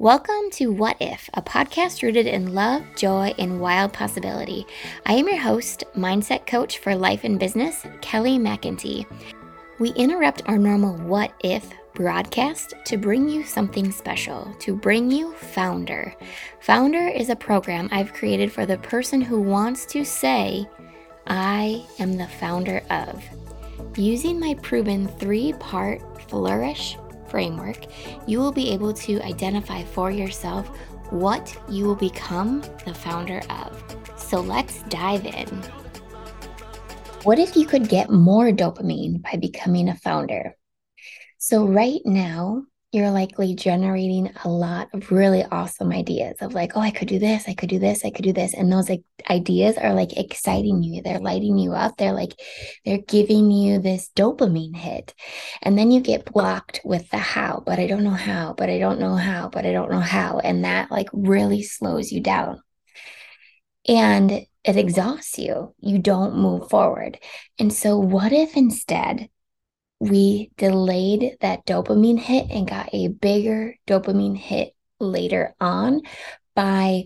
Welcome to What If, a podcast rooted in love, joy, and wild possibility. I am your host, mindset coach for life and business, Kelly McIntee. We interrupt our normal What If broadcast to bring you something special, to bring you Founder. Founder is a program I've created for the person who wants to say, I am the founder of. Using my proven three part flourish, framework, you will be able to identify for yourself what you will become the founder of. So let's dive in. What if you could get more dopamine by becoming a founder? So, right now, you're likely generating a lot of really awesome ideas of like, oh, I could do this, I could do this, I could do this. And those like ideas are like exciting you. They're lighting you up. They're like, they're giving you this dopamine hit. And then you get blocked with the how, but I don't know how, but I don't know how, but I don't know how. And that like really slows you down. And it exhausts you. You don't move forward. And so, what if instead we delayed that dopamine hit and got a bigger dopamine hit later on by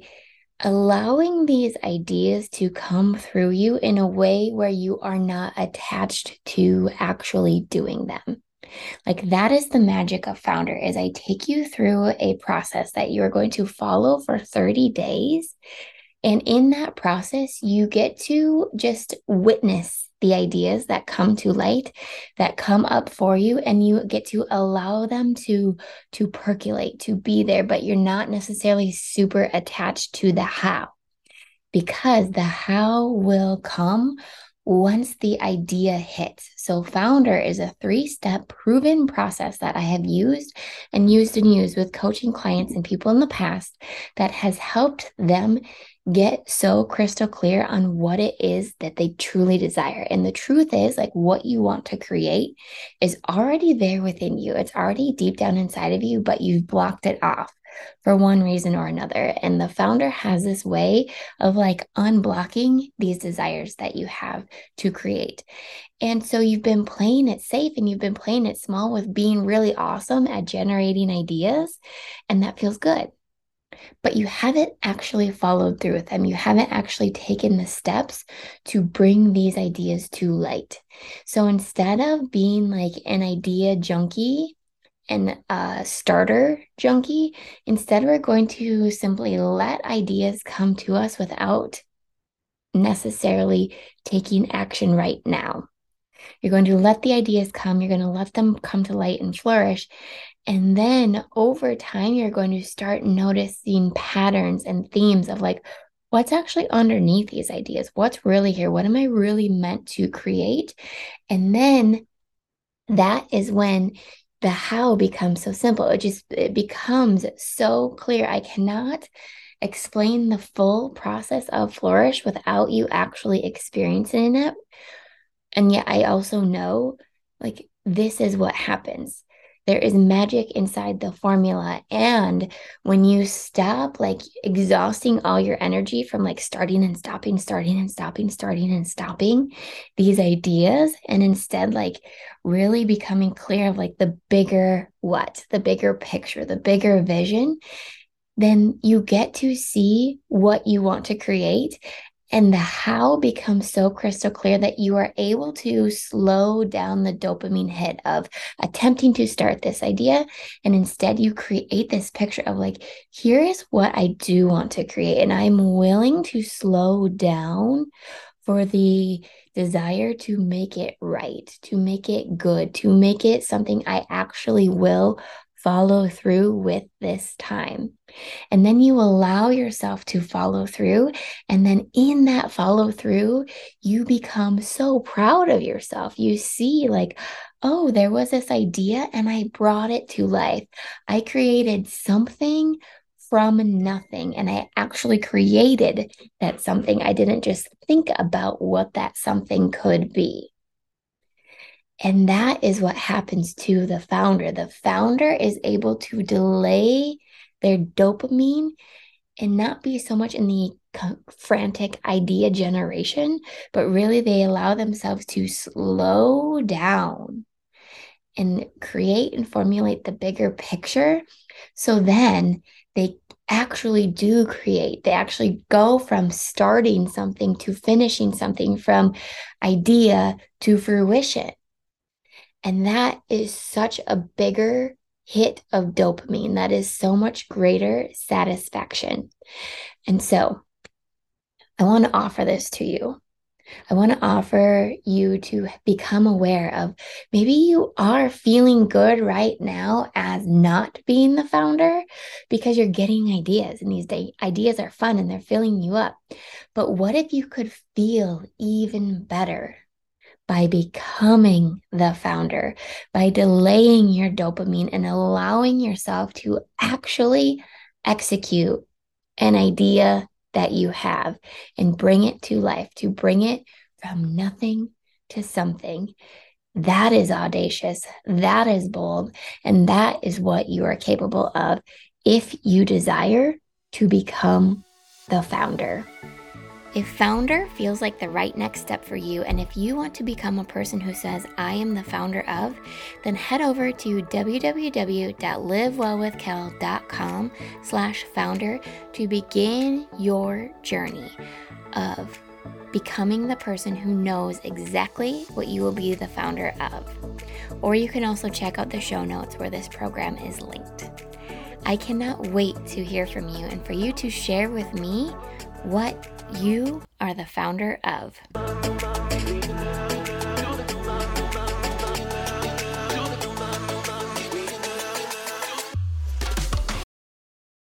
allowing these ideas to come through you in a way where you are not attached to actually doing them. Like that is the magic of founder is I take you through a process that you are going to follow for 30 days and in that process you get to just witness the ideas that come to light that come up for you and you get to allow them to to percolate to be there but you're not necessarily super attached to the how because the how will come once the idea hits. So, Founder is a three step proven process that I have used and used and used with coaching clients and people in the past that has helped them get so crystal clear on what it is that they truly desire. And the truth is, like, what you want to create is already there within you, it's already deep down inside of you, but you've blocked it off for one reason or another. And the founder has this way of like unblocking these desires that you have to create. And so you've been playing it safe and you've been playing it small with being really awesome at generating ideas. And that feels good but you haven't actually followed through with them. You haven't actually taken the steps to bring these ideas to light. So instead of being like an idea junkie and a starter junkie, instead we're going to simply let ideas come to us without necessarily taking action right now. You're going to let the ideas come, you're going to let them come to light and flourish. And then over time, you're going to start noticing patterns and themes of like, what's actually underneath these ideas? What's really here? What am I really meant to create? And then that is when the how becomes so simple. It just it becomes so clear. I cannot explain the full process of flourish without you actually experiencing it. And yet I also know like this is what happens. There is magic inside the formula and when you stop like exhausting all your energy from like starting and stopping starting and stopping starting and stopping these ideas and instead like really becoming clear of like the bigger what the bigger picture the bigger vision then you get to see what you want to create and the how becomes so crystal clear that you are able to slow down the dopamine hit of attempting to start this idea. And instead, you create this picture of like, here is what I do want to create. And I'm willing to slow down for the desire to make it right, to make it good, to make it something I actually will follow through with this time. And then you allow yourself to follow through. And then in that follow through, you become so proud of yourself. You see, like, oh, there was this idea and I brought it to life. I created something from nothing and I actually created that something. I didn't just think about what that something could be. And that is what happens to the founder. The founder is able to delay their dopamine and not be so much in the frantic idea generation, but really they allow themselves to slow down and create and formulate the bigger picture. So then they actually do create. They actually go from starting something to finishing something, from idea to fruition. And that is such a bigger hit of dopamine. That is so much greater satisfaction. And so I want to offer this to you. I want to offer you to become aware of maybe you are feeling good right now as not being the founder because you're getting ideas and these ideas are fun and they're filling you up. But what if you could feel even better by becoming the founder, by delaying your dopamine and allowing yourself to actually execute an idea that you have and bring it to life, to bring it from nothing to something. That is audacious. That is bold. And that is what you are capable of if you desire to become the founder. If founder feels like the right next step for you, and if you want to become a person who says, I am the founder of, then head over to www.livewellwithkell.com slash founder to begin your journey of becoming the person who knows exactly what you will be the founder of. Or you can also check out the show notes where this program is linked. I cannot wait to hear from you and for you to share with me what you are the founder of.